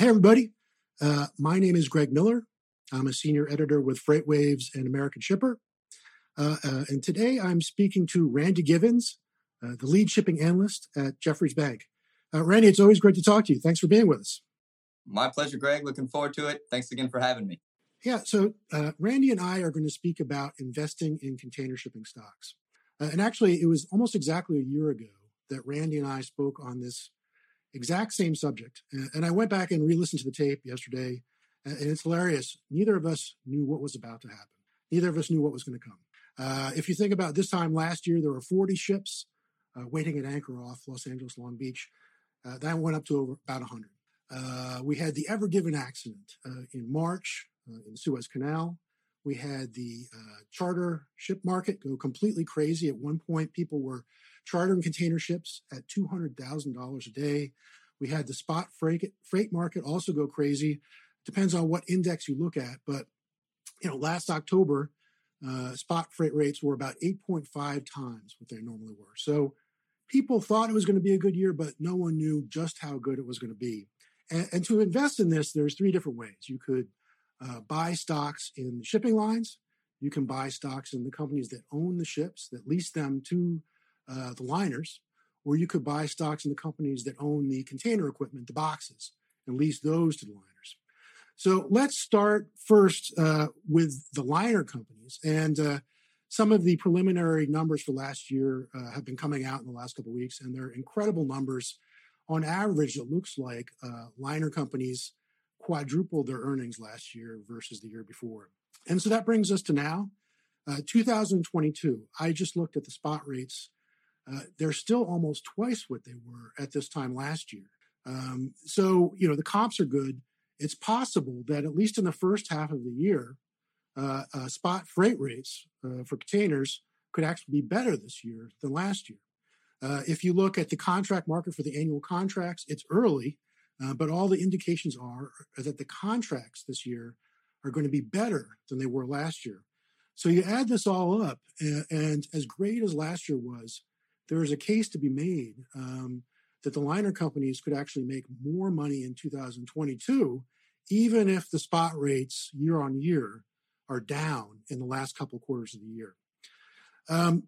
Hey, everybody. Uh, my name is Greg Miller. I'm a senior editor with FreightWaves and American Shipper. Uh, uh, and today I'm speaking to Randy Giveans, uh, the lead shipping analyst at Jefferies Bank. Uh, Randy, it's always great to talk to you. Thanks for being with us. My pleasure, Greg. Looking forward to it. Thanks again for having me. Yeah, so uh, Randy and I are going to speak about investing in container shipping stocks. and actually, it was almost exactly a year ago that Randy and I spoke on this exact same subject. And I went back and re listened to the tape yesterday, and it's hilarious. Neither of us knew what was about to happen, neither of us knew what was going to come. Uh, if you think about this time last year, there were 40 ships uh, waiting at anchor off Los Angeles, Long Beach. Uh, that went up to over about 100. Uh, we had the Ever Given accident uh, in March uh, in the Suez Canal. We had the charter ship market go completely crazy. At one point, people were chartering container ships at $200,000 a day. We had the spot freight, freight market also go crazy. Depends on what index you look at, but you know, last October, uh, spot freight rates were about 8.5 times what they normally were. So people thought it was going to be a good year, but no one knew just how good it was going to be. And, and to invest in this, there's three different ways. You could uh, buy stocks in the shipping lines. You can buy stocks in the companies that own the ships, that lease them to uh, the liners, or you could buy stocks in the companies that own the container equipment, the boxes, and lease those to the liners. So let's start first uh, with the liner companies. And uh, some of the preliminary numbers for last year uh, have been coming out in the last couple weeks, and they're incredible numbers. On average, it looks like uh, liner companies quadrupled their earnings last year versus the year before. And so that brings us to now, uh, 2022. I just looked at the spot rates uh, they're still almost twice what they were at this time last year. Um, so, you know, the comps are good. It's possible that at least in the first half of the year, uh, uh, spot freight rates uh, for containers could actually be better this year than last year. Uh, if you look at the contract market for the annual contracts, it's early, but all the indications are that the contracts this year are going to be better than they were last year. So you add this all up, and, and as great as last year was, there is a case to be made um, that the liner companies could actually make more money in 2022, even if the spot rates year on year are down in the last couple quarters of the year. Um,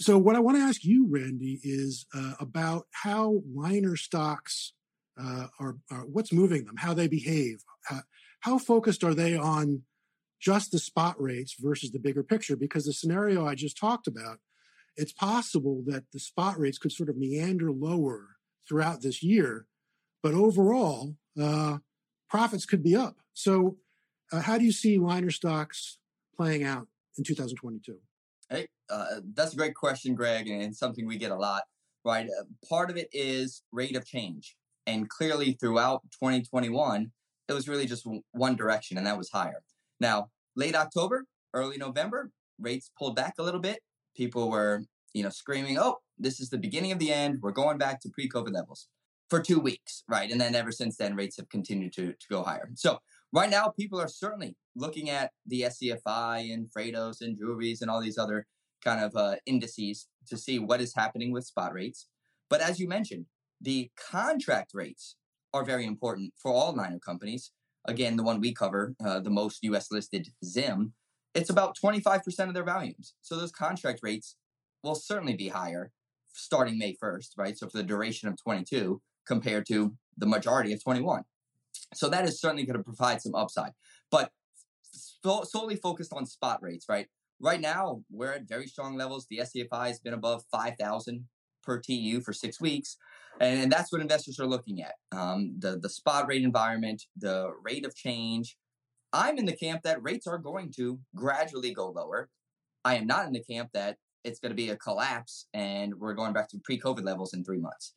so, what I want to ask you, Randy, is uh, about how liner stocks uh, are, are, what's moving them, how they behave, how, how focused are they on just the spot rates versus the bigger picture? Because the scenario I just talked about it's possible that the spot rates could sort of meander lower throughout this year, but overall, uh, profits could be up. So, uh, how do you see liner stocks playing out in 2022? Hey, uh, that's a great question, Greg, and something we get a lot. Right, uh, part of it is rate of change, and clearly throughout 2021, it was really just one direction, and that was higher. Now, late October, early November, rates pulled back a little bit, people were, you know, screaming, "Oh, this is the beginning of the end. We're going back to pre-COVID levels." For two weeks, right? And then ever since then, rates have continued to, to go higher. So right now, people are certainly looking at the SCFI and Freightos and Drewry's and all these other kind of uh, indices to see what is happening with spot rates. But as you mentioned, the contract rates are very important for all liner companies. Again, the one we cover, uh, the most US listed ZIM, it's about 25% of their volumes. So those contract rates will certainly be higher starting May 1st, right? So for the duration of 22 compared to the majority of 21. So that is certainly going to provide some upside. But solely focused on spot rates, right? Right now, we're at very strong levels. The SCFI has been above 5,000 per TEU for six weeks. And, that's what investors are looking at. Um, the, the spot rate environment, the rate of change, I'm in the camp that rates are going to gradually go lower. I am not in the camp that it's going to be a collapse and we're going back to pre COVID levels in three months.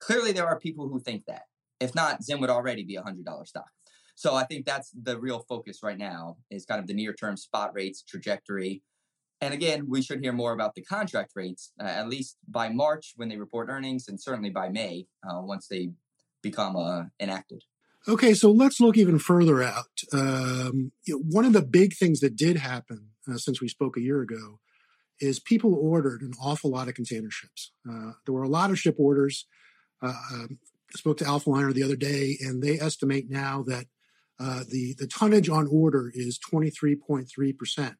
Clearly, there are people who think that. If not, Zim would already be a $100 stock. So I think that's the real focus right now is kind of the near term spot rates trajectory. And again, we should hear more about the contract rates, uh, at least by March when they report earnings, and certainly by May uh, once they become uh, enacted. Okay, so let's look even further out. Um, you know, one of the big things that did happen uh, since we spoke a year ago is people ordered an awful lot of container ships. Uh, there were a lot of ship orders. Uh, um, spoke to Alphaliner the other day, and they estimate now that uh, the the tonnage on order is 23.3 percent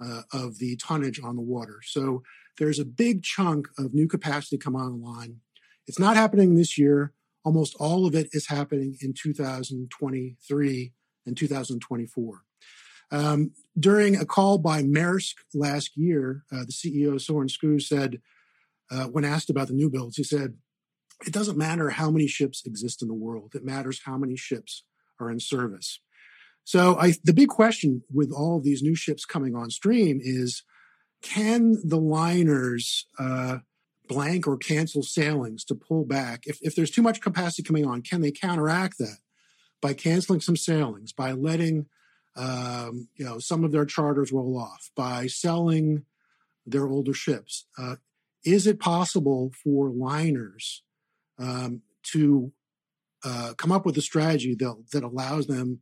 uh, of the tonnage on the water. So there's a big chunk of new capacity come online. It's not happening this year. Almost all of it is happening in 2023 and 2024. Um, during a call by Maersk last year, uh, the CEO Soren Skous said, uh, when asked about the new builds, he said, "It doesn't matter how many ships exist in the world; it matters how many ships are in service." So, I, the big question with all of these new ships coming on stream is, can the liners uh, blank or cancel sailings to pull back? If, if there's too much capacity coming on, can they counteract that by canceling some sailings, by letting um, you know some of their charters roll off, by selling their older ships? Uh, is it possible for liners um, to uh, come up with a strategy that, that allows them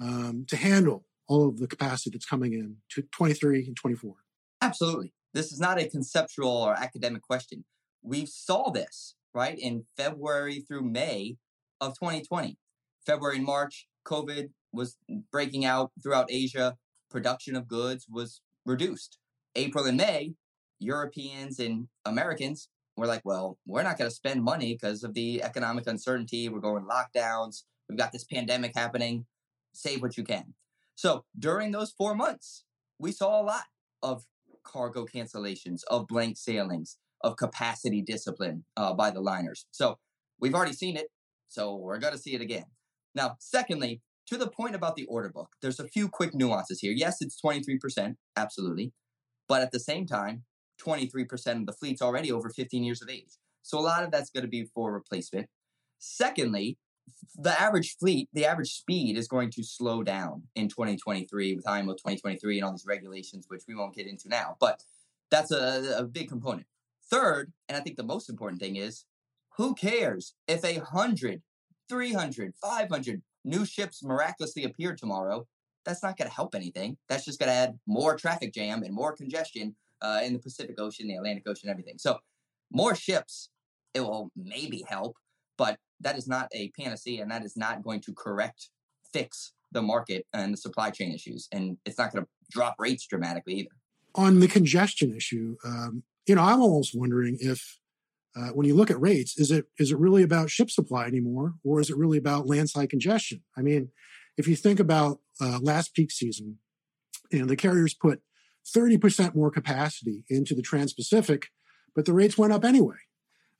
um, to handle all of the capacity that's coming in to 23 and 24? Absolutely. This is not a conceptual or academic question. We saw this, right, in February through May of 2020. February and March, COVID was breaking out throughout Asia. Production of goods was reduced. April and May, Europeans and Americans were like, well, we're not going to spend money because of the economic uncertainty. We're going lockdowns. We've got this pandemic happening. Save what you can. So during those four months, we saw a lot of cargo cancellations, of blank sailings, of capacity discipline uh, by the liners. So we've already seen it. So we're going to see it again. Now, secondly, to the point about the order book, there's a few quick nuances here. Yes, it's 23%, absolutely. But at the same time, 23% of the fleet's already over 15 years of age. So a lot of that's going to be for replacement. Secondly, the average fleet, the average speed is going to slow down in 2023 with IMO 2023 and all these regulations, which we won't get into now. But that's a, a big component. Third, and I think the most important thing is who cares if a hundred, 300, 500 new ships miraculously appear tomorrow? That's not going to help anything. That's just going to add more traffic jam and more congestion uh, in the Pacific Ocean, the Atlantic Ocean, everything. So, more ships, it will maybe help, but that is not a panacea and that is not going to correct, fix the market and the supply chain issues. And it's not going to drop rates dramatically either. On the congestion issue, um, you know, I'm almost wondering if uh, when you look at rates, is it is it really about ship supply anymore, or is it really about landside congestion? I mean, if you think about uh, last peak season, you know, the carriers put 30% more capacity into the Trans-Pacific, but the rates went up anyway.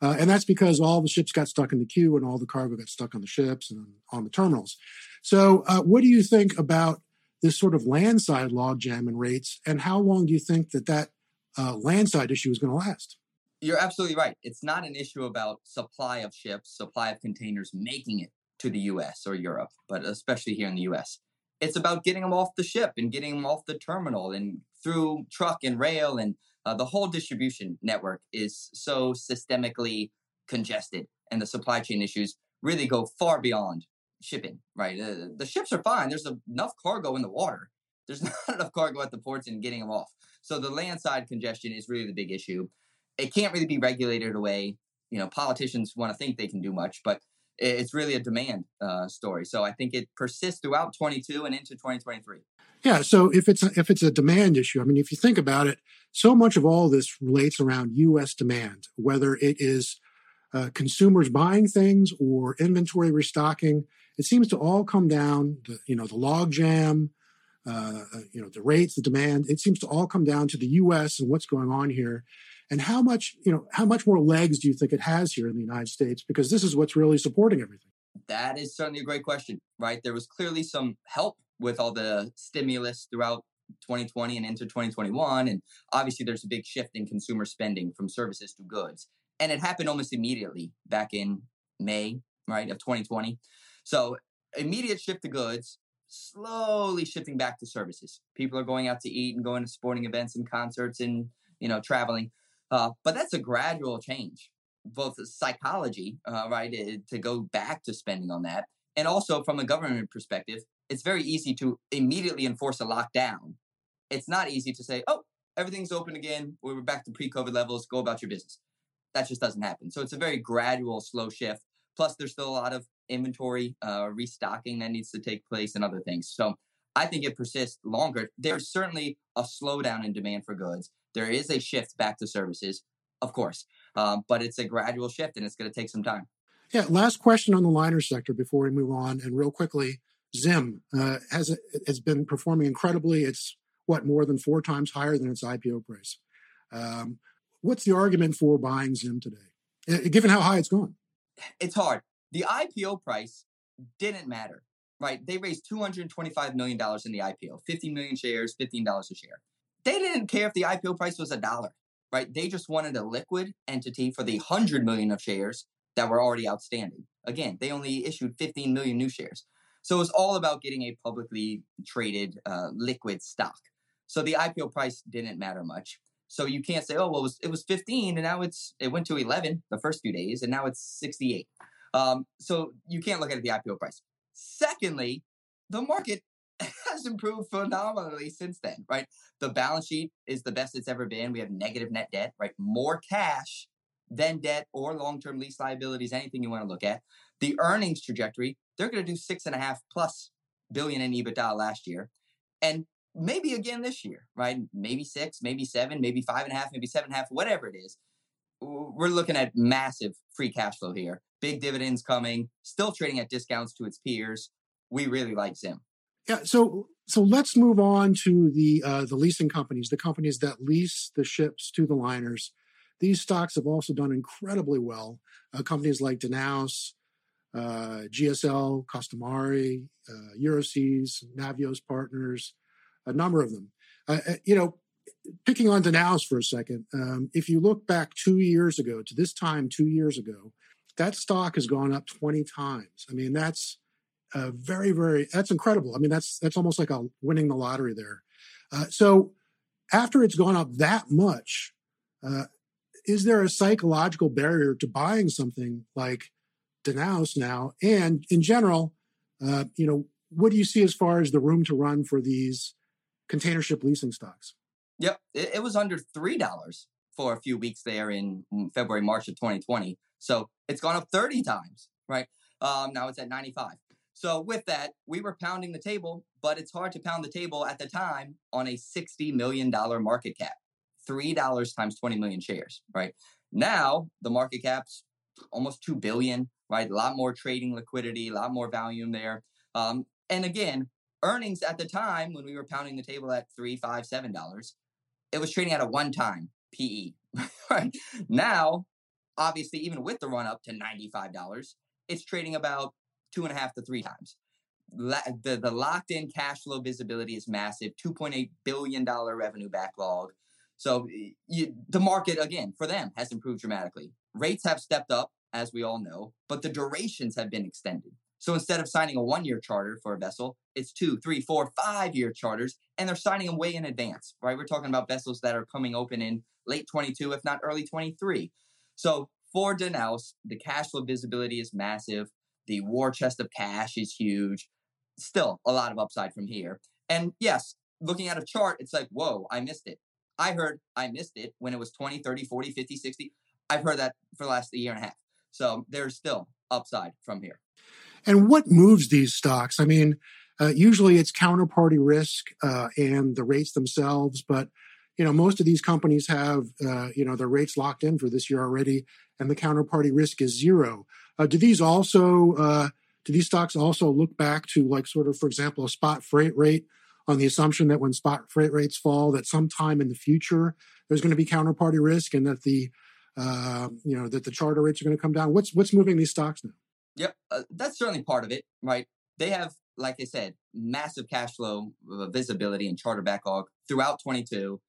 Uh, and that's because all the ships got stuck in the queue and all the cargo got stuck on the ships and on the terminals. So, uh, what do you think about this sort of landside logjam and rates, and how long do you think that that uh, landside issue is going to last? You're absolutely right. It's not an issue about supply of ships, supply of containers making it to the U.S. or Europe, but especially here in the U.S. It's about getting them off the ship and getting them off the terminal and through truck and rail and uh, the whole distribution network is so systemically congested, and the supply chain issues really go far beyond shipping. Right, uh, the ships are fine. There's enough cargo in the water. There's not enough cargo at the ports and getting them off. So the landside congestion is really the big issue. It can't really be regulated away. You know, politicians want to think they can do much, but it's really a demand uh, story. So I think it persists throughout 22 and into 2023. Yeah. So if it's a, if it's a demand issue, I mean, if you think about it, so much of all this relates around U.S. demand, whether it is uh, consumers buying things or inventory restocking. It seems to all come down, the, you know, the log jam, uh, uh, you know, the rates, the demand. It seems to all come down to the U.S. and what's going on here, and how much, you know, how much more legs do you think it has here in the United States? Because this is what's really supporting everything. That is certainly a great question, right? There was clearly some help with all the stimulus throughout 2020 and into 2021. And obviously, there's a big shift in consumer spending from services to goods. And it happened almost immediately back in May, right, of 2020. So, immediate shift to goods, slowly shifting back to services. People are going out to eat and going to sporting events and concerts and, you know, traveling. Uh, but that's a gradual change, both psychology, uh, right, eh, to go back to spending on that, and also from a government perspective, it's very easy to immediately enforce a lockdown. It's not easy to say, oh, everything's open again. We're back to pre COVID levels. Go about your business. That just doesn't happen. So it's a very gradual, slow shift. Plus, there's still a lot of inventory uh, restocking that needs to take place and other things. So I think it persists longer. There's certainly a slowdown in demand for goods. There is a shift back to services, of course, um, but it's a gradual shift and it's going to take some time. Yeah. Last question on the liner sector before we move on, and real quickly, Zim uh, has has been performing incredibly. It's what more than four times higher than its IPO price. Um, what's the argument for buying Zim today, given how high it's gone? It's hard. The IPO price didn't matter, right? They raised $225 million in the IPO, 50 million shares, $15 a share. They didn't care if the IPO price was a dollar, right? They just wanted a liquid entity for the 100 million of shares that were already outstanding. Again, they only issued 15 million new shares. So it was all about getting a publicly traded uh, liquid stock. So the IPO price didn't matter much. So you can't say, oh, well, it was, it was 15 and now it's it went to 11 the first few days and now it's 68. Um, so you can't look at the IPO price. Secondly, the market has improved phenomenally since then, right? The balance sheet is the best it's ever been. We have negative net debt, right? More cash than debt or long term lease liabilities, anything you want to look at. The earnings trajectory, they're going to do six and a half plus billion in EBITDA last year. And maybe again this year, right? Maybe six, maybe seven, maybe five and a half, maybe seven and a half, whatever it is. We're looking at massive free cash flow here. Big dividends coming, still trading at discounts to its peers. We really like Zim. Yeah, so so let's move on to the uh, the leasing companies, the companies that lease the ships to the liners. These stocks have also done incredibly well. Uh, companies like Danaos, uh, GSL, Costamare, uh, Euroseas, Navios Partners, a number of them. Uh, uh, you know, picking on Danaos for a second, um, if you look back two years ago to this time two years ago, that stock has gone up 20 times. I mean, that's uh, very, very, that's incredible. I mean, that's, that's almost like a winning the lottery there. Uh, so after it's gone up that much, uh, is there a psychological barrier to buying something like Danaos now? And in general, uh, you know, what do you see as far as the room to run for these container ship leasing stocks? Yep, it, it was under three dollars for a few weeks there in February, March of 2020. So it's gone up 30 times, right? Um, now it's at 95. So with that, we were pounding the table, but it's hard to pound the table at the time on a $60 million market cap. $3 times 20 million shares, right? Now the market cap's almost 2 billion, right? A lot more trading liquidity, a lot more volume there. Um, and again, earnings at the time when we were pounding the table at three, five, seven dollars, it was trading at a one time PE. right now, obviously, even with the run up to $95, it's trading about two and a half to three times. the, the locked in cash flow visibility is massive $2.8 billion revenue backlog. So you, the market, again, for them has improved dramatically. Rates have stepped up, as we all know, but the durations have been extended. So instead of signing a one year charter for a vessel, it's two, three, four, five year charters, and they're signing them way in advance, right? We're talking about vessels that are coming open in late 22, if not early 23. So for Danaos, the cash flow visibility is massive. The war chest of cash is huge. Still a lot of upside from here. And yes, looking at a chart, it's like, whoa, I missed it. I heard I missed it when it was 20, 30, 40, 50, 60. I've heard that for the last year and a half. So there's still upside from here. And what moves these stocks? I mean, uh, usually it's counterparty risk uh, and the rates themselves, but you know most of these companies have uh, you know their rates locked in for this year already, and the counterparty risk is zero. Uh, do these also uh, do these stocks also look back to like sort of, for example, a spot freight rate on the assumption that when spot freight rates fall, that sometime in the future there's going to be counterparty risk, and that the uh, you know that the charter rates are going to come down. What's what's moving these stocks now? Yep, uh, that's certainly part of it, right? They have, like I said, massive cash flow uh, visibility and charter backlog throughout 22,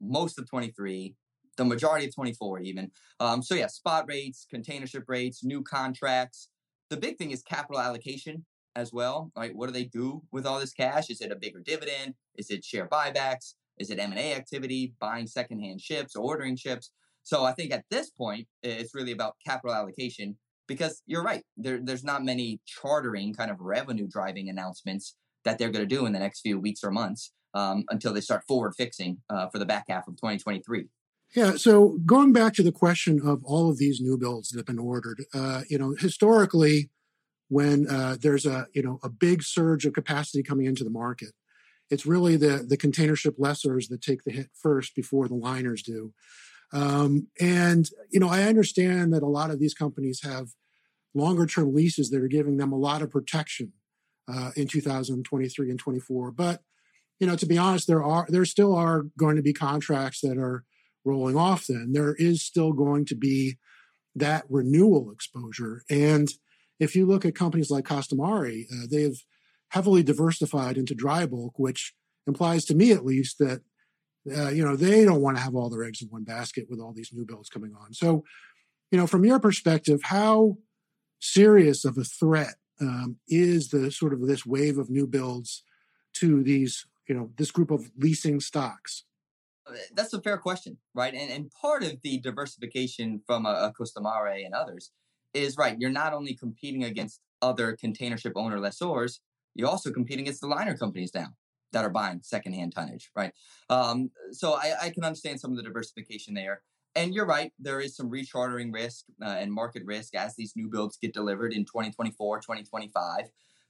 most of 23, the majority of 24 even. Um, so yeah, spot rates, container ship rates, new contracts. The big thing is capital allocation as well, right? What do they do with all this cash? Is it a bigger dividend? Is it share buybacks? Is it M&A activity, buying secondhand ships, ordering ships? So I think at this point, it's really about capital allocation because you're right. There, there's not many chartering kind of revenue driving announcements that they're going to do in the next few weeks or months um, until they start forward fixing uh, for the back half of 2023. Yeah. So going back to the question of all of these new builds that have been ordered, uh, you know, historically, when uh, there's a you know a big surge of capacity coming into the market, it's really the the container ship lessors that take the hit first before the liners do. Um, and you know, I understand that a lot of these companies have longer term leases that are giving them a lot of protection uh, in 2023 and 24. But you know, to be honest, there are there still are going to be contracts that are rolling off. Then there is still going to be that renewal exposure. And if you look at companies like Costamare, uh, they have heavily diversified into dry bulk, which implies to me at least that uh, you know they don't want to have all their eggs in one basket with all these new builds coming on. So, you know, from your perspective, how serious of a threat um, is the sort of this wave of new builds to these you know this group of leasing stocks? That's a fair question, right? And and part of the diversification from a, a Costamare and others is right. You're not only competing against other container ship owner lessors, you're also competing against the liner companies now that are buying secondhand tonnage, right? Um, so I, I, can understand some of the diversification there. And you're right, there is some rechartering risk uh, and market risk as these new builds get delivered in 2024, 2025.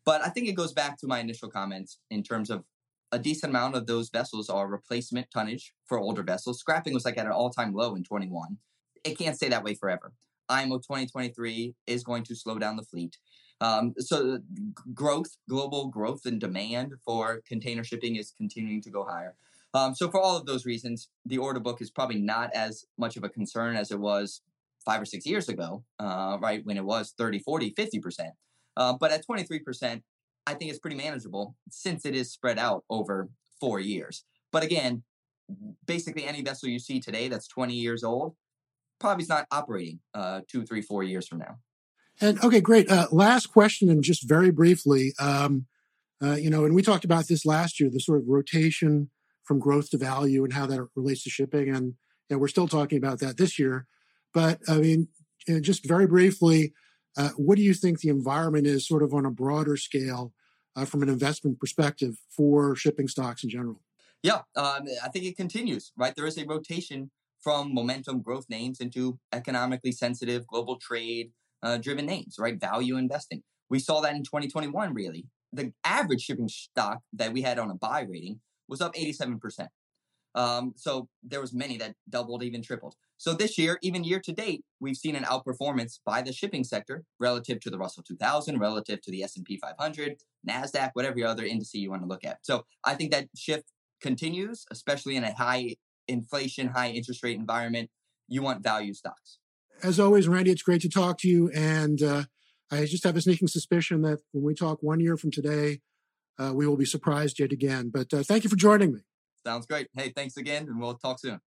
But I think it goes back to my initial comments in terms of a decent amount of those vessels are replacement tonnage for older vessels. Scrapping was like at an all time low in 21. It can't stay that way forever. IMO 2023 is going to slow down the fleet. Um, so growth, global growth and demand for container shipping is continuing to go higher. Um, so for all of those reasons, the order book is probably not as much of a concern as it was five or six years ago, uh, right, when it was 30, 40, 50%. Uh, but at 23%, I think it's pretty manageable since it is spread out over four years. But again, basically any vessel you see today that's 20 years old probably is not operating uh, two, three, four years from now. And okay, great. Uh, last question, and just very briefly, um, uh, you know, and we talked about this last year, the sort of rotation from growth to value and how that relates to shipping, and you know, we're still talking about that this year. But I mean, just very briefly, uh, what do you think the environment is, sort of on a broader scale, uh, from an investment perspective for shipping stocks in general? Yeah, um, I think it continues. Right, there is a rotation from momentum growth names into economically sensitive global trade uh, driven names, right? Value investing. We saw that in 2021, really. The average shipping stock that we had on a buy rating was up 87%. Um, so there was many that doubled, even tripled. So this year, even year to date, we've seen an outperformance by the shipping sector relative to the Russell 2000, relative to the S&P 500, Nasdaq, whatever other index you want to look at. So I think that shift continues, especially in a high inflation, high interest rate environment. You want value stocks as always, Randy, it's great to talk to you. And uh, I just have a sneaking suspicion that when we talk one year from today, uh, we will be surprised yet again. But uh, thank you for joining me. Sounds great. Hey, thanks again, and we'll talk soon.